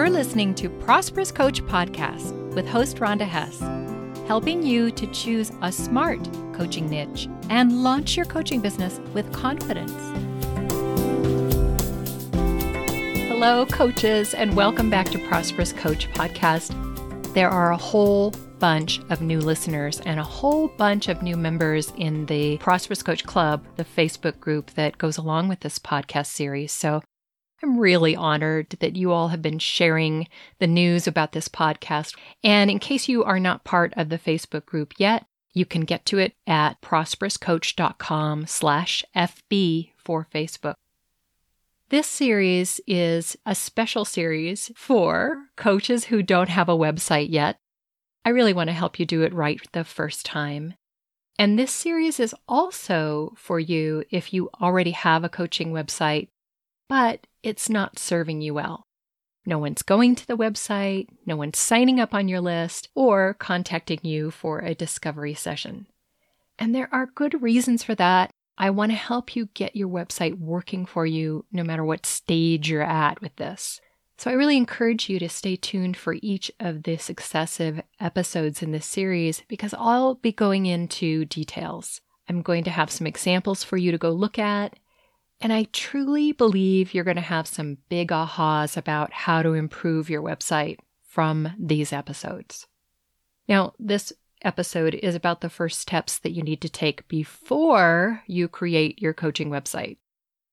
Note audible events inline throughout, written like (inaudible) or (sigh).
You're listening to Prosperous Coach Podcast with host Rhonda Hess, helping you to choose a smart coaching niche and launch your coaching business with confidence. Hello, coaches, and welcome back to Prosperous Coach Podcast. There are a whole bunch of new listeners and a whole bunch of new members in the Prosperous Coach Club, the Facebook group that goes along with this podcast series. So I'm really honored that you all have been sharing the news about this podcast. And in case you are not part of the Facebook group yet, you can get to it at prosperouscoach.com slash FB for Facebook. This series is a special series for coaches who don't have a website yet. I really want to help you do it right the first time. And this series is also for you if you already have a coaching website, but it's not serving you well. No one's going to the website, no one's signing up on your list, or contacting you for a discovery session. And there are good reasons for that. I want to help you get your website working for you no matter what stage you're at with this. So I really encourage you to stay tuned for each of the successive episodes in this series because I'll be going into details. I'm going to have some examples for you to go look at and I truly believe you're going to have some big ahas about how to improve your website from these episodes. Now, this episode is about the first steps that you need to take before you create your coaching website.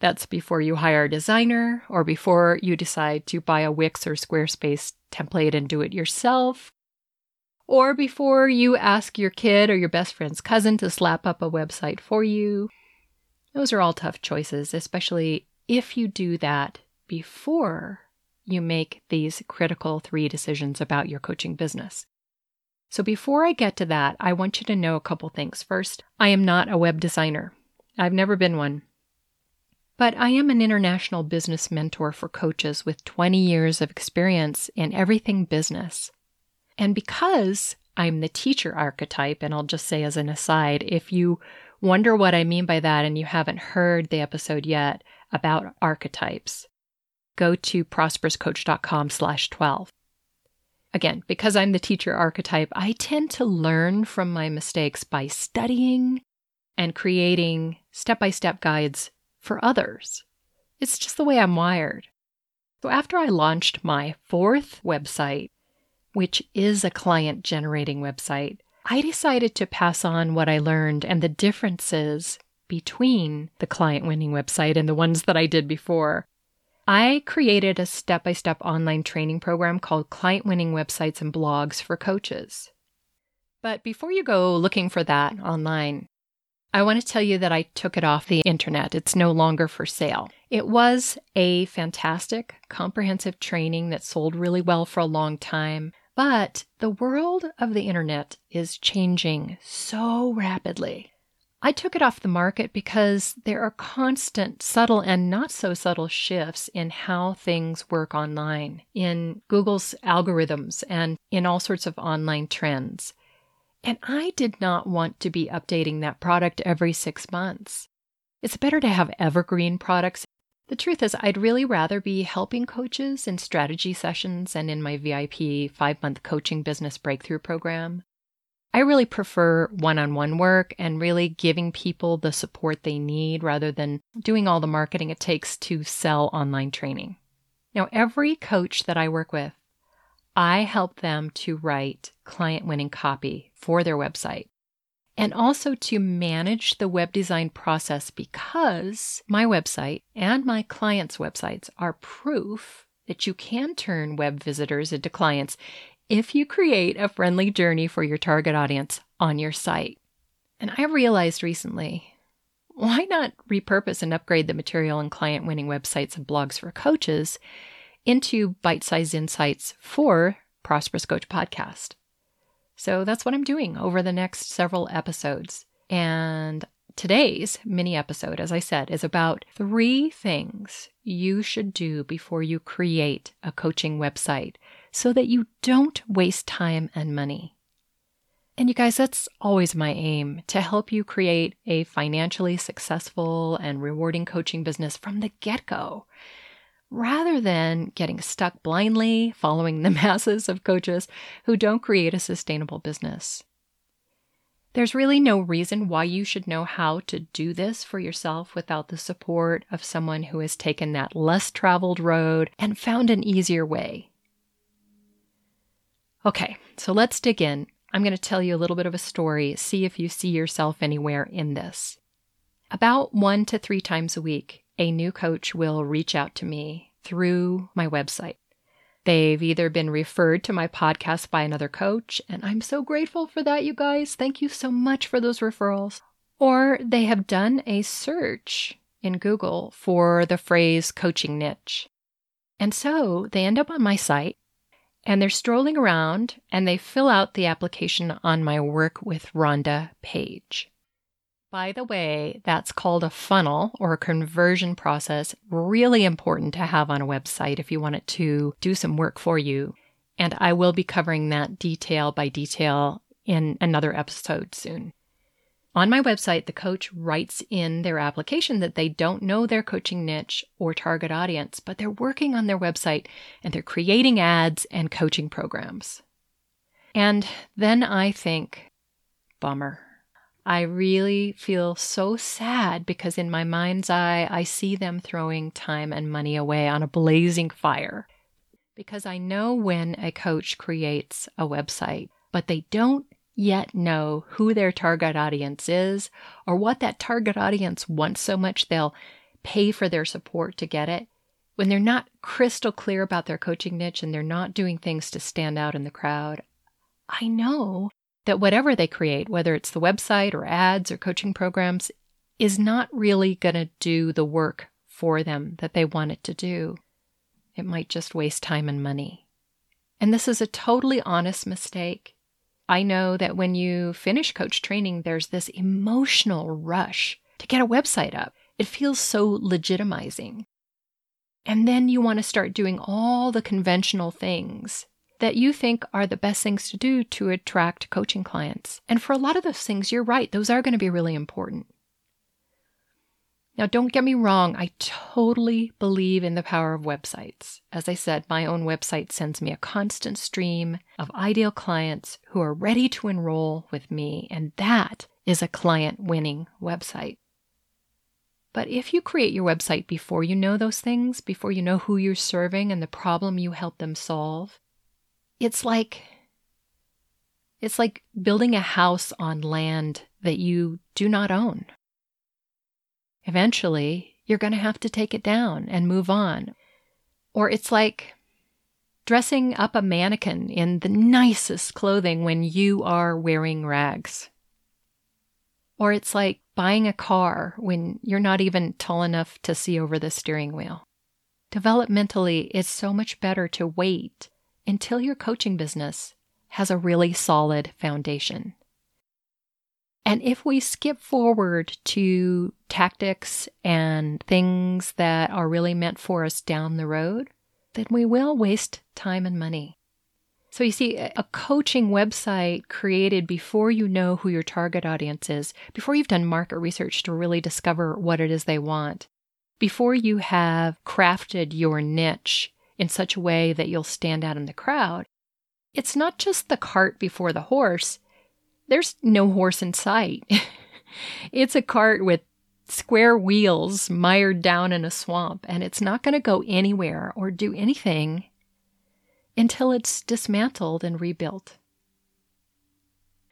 That's before you hire a designer or before you decide to buy a Wix or Squarespace template and do it yourself, or before you ask your kid or your best friend's cousin to slap up a website for you, those are all tough choices, especially if you do that before you make these critical three decisions about your coaching business. So, before I get to that, I want you to know a couple things. First, I am not a web designer, I've never been one. But I am an international business mentor for coaches with 20 years of experience in everything business. And because I'm the teacher archetype, and I'll just say as an aside, if you wonder what I mean by that and you haven't heard the episode yet about archetypes, go to prosperouscoach.com slash 12. Again, because I'm the teacher archetype, I tend to learn from my mistakes by studying and creating step by step guides for others. It's just the way I'm wired. So after I launched my fourth website, which is a client generating website, I decided to pass on what I learned and the differences between the client winning website and the ones that I did before. I created a step by step online training program called Client Winning Websites and Blogs for Coaches. But before you go looking for that online, I want to tell you that I took it off the internet. It's no longer for sale. It was a fantastic, comprehensive training that sold really well for a long time. But the world of the internet is changing so rapidly. I took it off the market because there are constant, subtle, and not so subtle shifts in how things work online, in Google's algorithms, and in all sorts of online trends. And I did not want to be updating that product every six months. It's better to have evergreen products the truth is, I'd really rather be helping coaches in strategy sessions and in my VIP five month coaching business breakthrough program. I really prefer one on one work and really giving people the support they need rather than doing all the marketing it takes to sell online training. Now, every coach that I work with, I help them to write client winning copy for their website and also to manage the web design process because my website and my clients' websites are proof that you can turn web visitors into clients if you create a friendly journey for your target audience on your site. And I realized recently why not repurpose and upgrade the material in client winning websites and blogs for coaches into bite sized insights for Prosperous Coach Podcast? So that's what I'm doing over the next several episodes. And today's mini episode, as I said, is about three things you should do before you create a coaching website so that you don't waste time and money. And you guys, that's always my aim to help you create a financially successful and rewarding coaching business from the get go. Rather than getting stuck blindly following the (laughs) masses of coaches who don't create a sustainable business. There's really no reason why you should know how to do this for yourself without the support of someone who has taken that less traveled road and found an easier way. Okay, so let's dig in. I'm going to tell you a little bit of a story, see if you see yourself anywhere in this. About one to three times a week, a new coach will reach out to me through my website. They've either been referred to my podcast by another coach, and I'm so grateful for that, you guys. Thank you so much for those referrals. Or they have done a search in Google for the phrase coaching niche. And so they end up on my site and they're strolling around and they fill out the application on my Work with Rhonda page. By the way, that's called a funnel or a conversion process, really important to have on a website if you want it to do some work for you. And I will be covering that detail by detail in another episode soon. On my website, the coach writes in their application that they don't know their coaching niche or target audience, but they're working on their website and they're creating ads and coaching programs. And then I think, bummer. I really feel so sad because in my mind's eye, I see them throwing time and money away on a blazing fire. Because I know when a coach creates a website, but they don't yet know who their target audience is or what that target audience wants so much they'll pay for their support to get it. When they're not crystal clear about their coaching niche and they're not doing things to stand out in the crowd, I know that whatever they create, whether it's the website or ads or coaching programs, is not really going to do the work for them that they want it to do. It might just waste time and money. And this is a totally honest mistake. I know that when you finish coach training, there's this emotional rush to get a website up. It feels so legitimizing. And then you want to start doing all the conventional things that you think are the best things to do to attract coaching clients. And for a lot of those things, you're right, those are going to be really important. Now, don't get me wrong, I totally believe in the power of websites. As I said, my own website sends me a constant stream of ideal clients who are ready to enroll with me, and that is a client winning website. But if you create your website before you know those things, before you know who you're serving and the problem you help them solve, it's like it's like building a house on land that you do not own. Eventually, you're going to have to take it down and move on. Or it's like dressing up a mannequin in the nicest clothing when you are wearing rags. Or it's like buying a car when you're not even tall enough to see over the steering wheel. Developmentally, it's so much better to wait until your coaching business has a really solid foundation. And if we skip forward to tactics and things that are really meant for us down the road, then we will waste time and money. So, you see, a coaching website created before you know who your target audience is, before you've done market research to really discover what it is they want, before you have crafted your niche in such a way that you'll stand out in the crowd, it's not just the cart before the horse. There's no horse in sight. (laughs) it's a cart with square wheels mired down in a swamp, and it's not going to go anywhere or do anything until it's dismantled and rebuilt.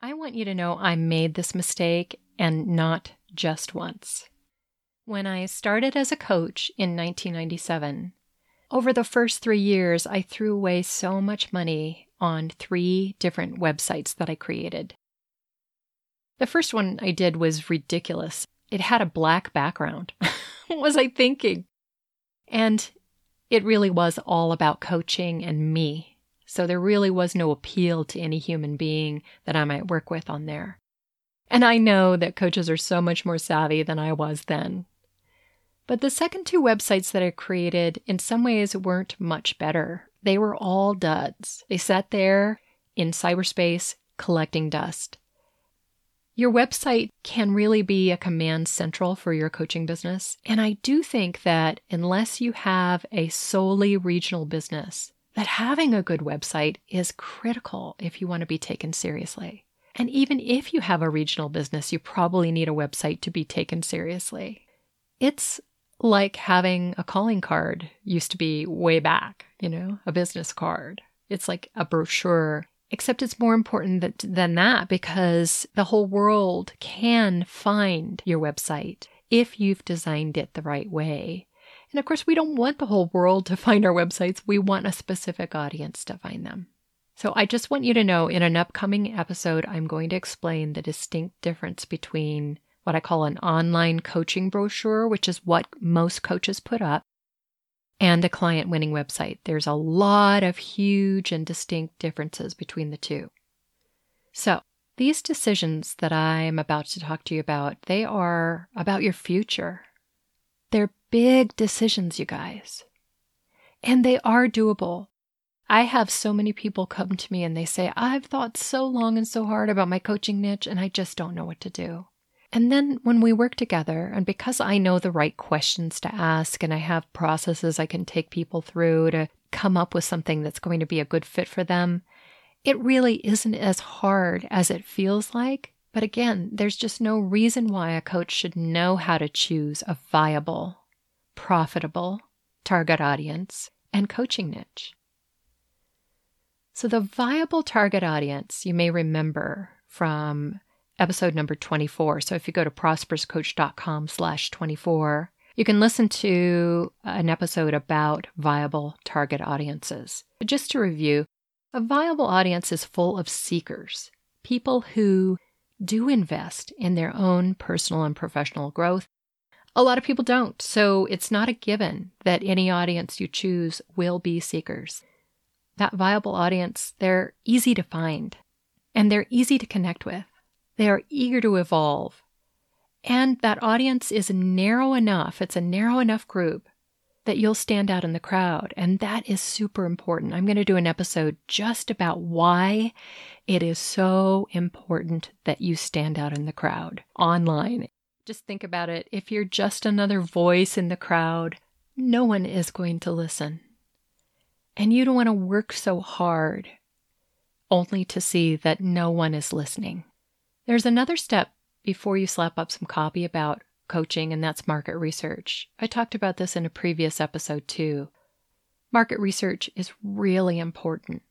I want you to know I made this mistake and not just once. When I started as a coach in 1997, over the first three years, I threw away so much money on three different websites that I created. The first one I did was ridiculous. It had a black background. (laughs) what was I thinking? And it really was all about coaching and me. So there really was no appeal to any human being that I might work with on there. And I know that coaches are so much more savvy than I was then. But the second two websites that I created in some ways weren't much better. They were all duds. They sat there in cyberspace collecting dust. Your website can really be a command central for your coaching business. And I do think that unless you have a solely regional business, that having a good website is critical if you want to be taken seriously. And even if you have a regional business, you probably need a website to be taken seriously. It's like having a calling card used to be way back, you know, a business card. It's like a brochure, except it's more important that, than that because the whole world can find your website if you've designed it the right way. And of course, we don't want the whole world to find our websites. We want a specific audience to find them. So I just want you to know in an upcoming episode, I'm going to explain the distinct difference between what I call an online coaching brochure, which is what most coaches put up, and a client winning website. There's a lot of huge and distinct differences between the two. So, these decisions that I'm about to talk to you about, they are about your future. They're big decisions, you guys. And they are doable. I have so many people come to me and they say, I've thought so long and so hard about my coaching niche and I just don't know what to do. And then when we work together, and because I know the right questions to ask and I have processes I can take people through to come up with something that's going to be a good fit for them, it really isn't as hard as it feels like. But again, there's just no reason why a coach should know how to choose a viable, profitable target audience and coaching niche. So, the viable target audience, you may remember from episode number 24. So, if you go to prosperouscoach.com slash 24, you can listen to an episode about viable target audiences. But Just to review, a viable audience is full of seekers, people who do invest in their own personal and professional growth. A lot of people don't, so it's not a given that any audience you choose will be seekers that viable audience, they're easy to find and they're easy to connect with. They are eager to evolve. And that audience is narrow enough, it's a narrow enough group that you'll stand out in the crowd. And that is super important. I'm going to do an episode just about why it is so important that you stand out in the crowd online. Just think about it. If you're just another voice in the crowd, no one is going to listen. And you don't want to work so hard only to see that no one is listening. There's another step before you slap up some copy about coaching, and that's market research. I talked about this in a previous episode too. Market research is really important.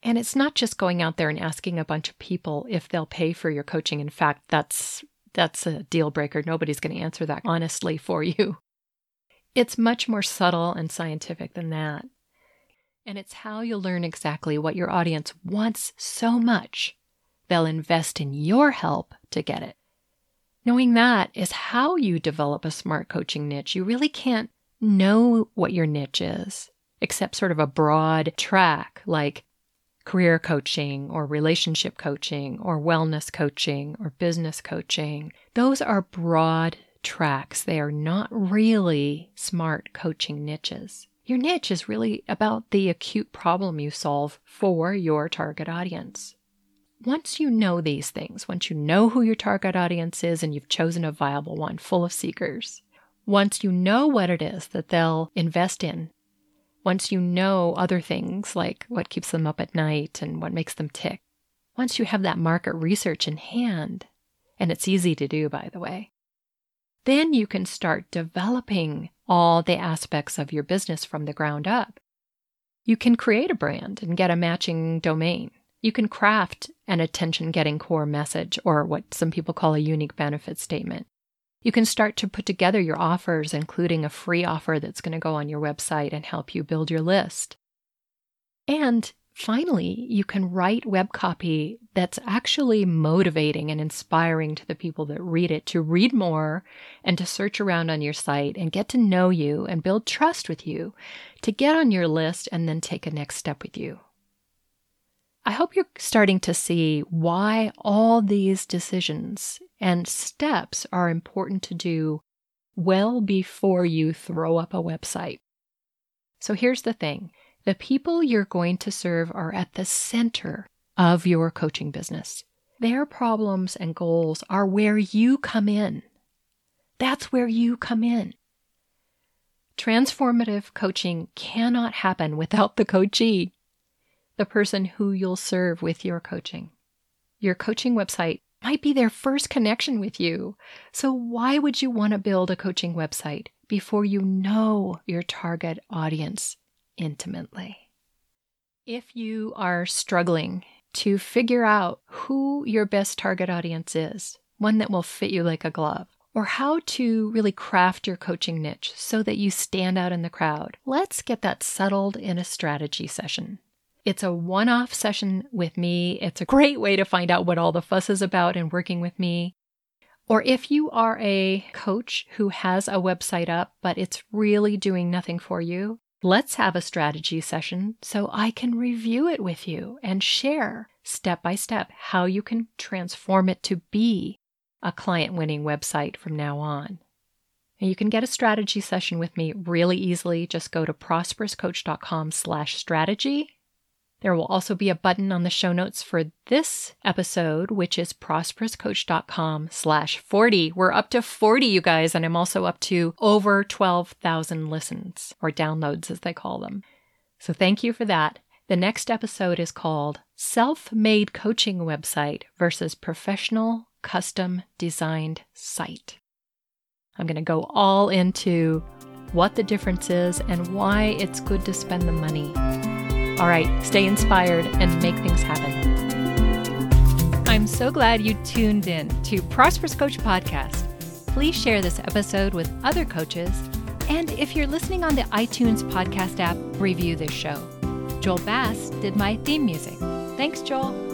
And it's not just going out there and asking a bunch of people if they'll pay for your coaching. In fact, that's that's a deal breaker. Nobody's going to answer that honestly for you. It's much more subtle and scientific than that. And it's how you'll learn exactly what your audience wants so much, they'll invest in your help to get it. Knowing that is how you develop a smart coaching niche. You really can't know what your niche is, except sort of a broad track like career coaching or relationship coaching or wellness coaching or business coaching. Those are broad tracks. They are not really smart coaching niches. Your niche is really about the acute problem you solve for your target audience. Once you know these things, once you know who your target audience is and you've chosen a viable one full of seekers, once you know what it is that they'll invest in, once you know other things like what keeps them up at night and what makes them tick, once you have that market research in hand, and it's easy to do, by the way, then you can start developing all the aspects of your business from the ground up. You can create a brand and get a matching domain. You can craft an attention getting core message, or what some people call a unique benefit statement. You can start to put together your offers, including a free offer that's going to go on your website and help you build your list. And finally, you can write web copy that's actually motivating and inspiring to the people that read it to read more and to search around on your site and get to know you and build trust with you, to get on your list and then take a next step with you. I hope you're starting to see why all these decisions and steps are important to do well before you throw up a website. So here's the thing the people you're going to serve are at the center of your coaching business. Their problems and goals are where you come in. That's where you come in. Transformative coaching cannot happen without the coachee, the person who you'll serve with your coaching. Your coaching website might be their first connection with you. So, why would you want to build a coaching website before you know your target audience intimately? If you are struggling to figure out who your best target audience is, one that will fit you like a glove, or how to really craft your coaching niche so that you stand out in the crowd, let's get that settled in a strategy session. It's a one off session with me. It's a great way to find out what all the fuss is about in working with me. Or if you are a coach who has a website up, but it's really doing nothing for you, let's have a strategy session so I can review it with you and share step by step how you can transform it to be a client winning website from now on. And you can get a strategy session with me really easily. Just go to prosperouscoach.com slash strategy there will also be a button on the show notes for this episode, which is prosperouscoach.com slash 40. We're up to 40, you guys, and I'm also up to over 12,000 listens or downloads as they call them. So thank you for that. The next episode is called Self Made Coaching Website versus Professional Custom Designed Site. I'm going to go all into what the difference is and why it's good to spend the money. All right, stay inspired and make things happen. I'm so glad you tuned in to Prosperous Coach Podcast. Please share this episode with other coaches. And if you're listening on the iTunes podcast app, review this show. Joel Bass did my theme music. Thanks, Joel.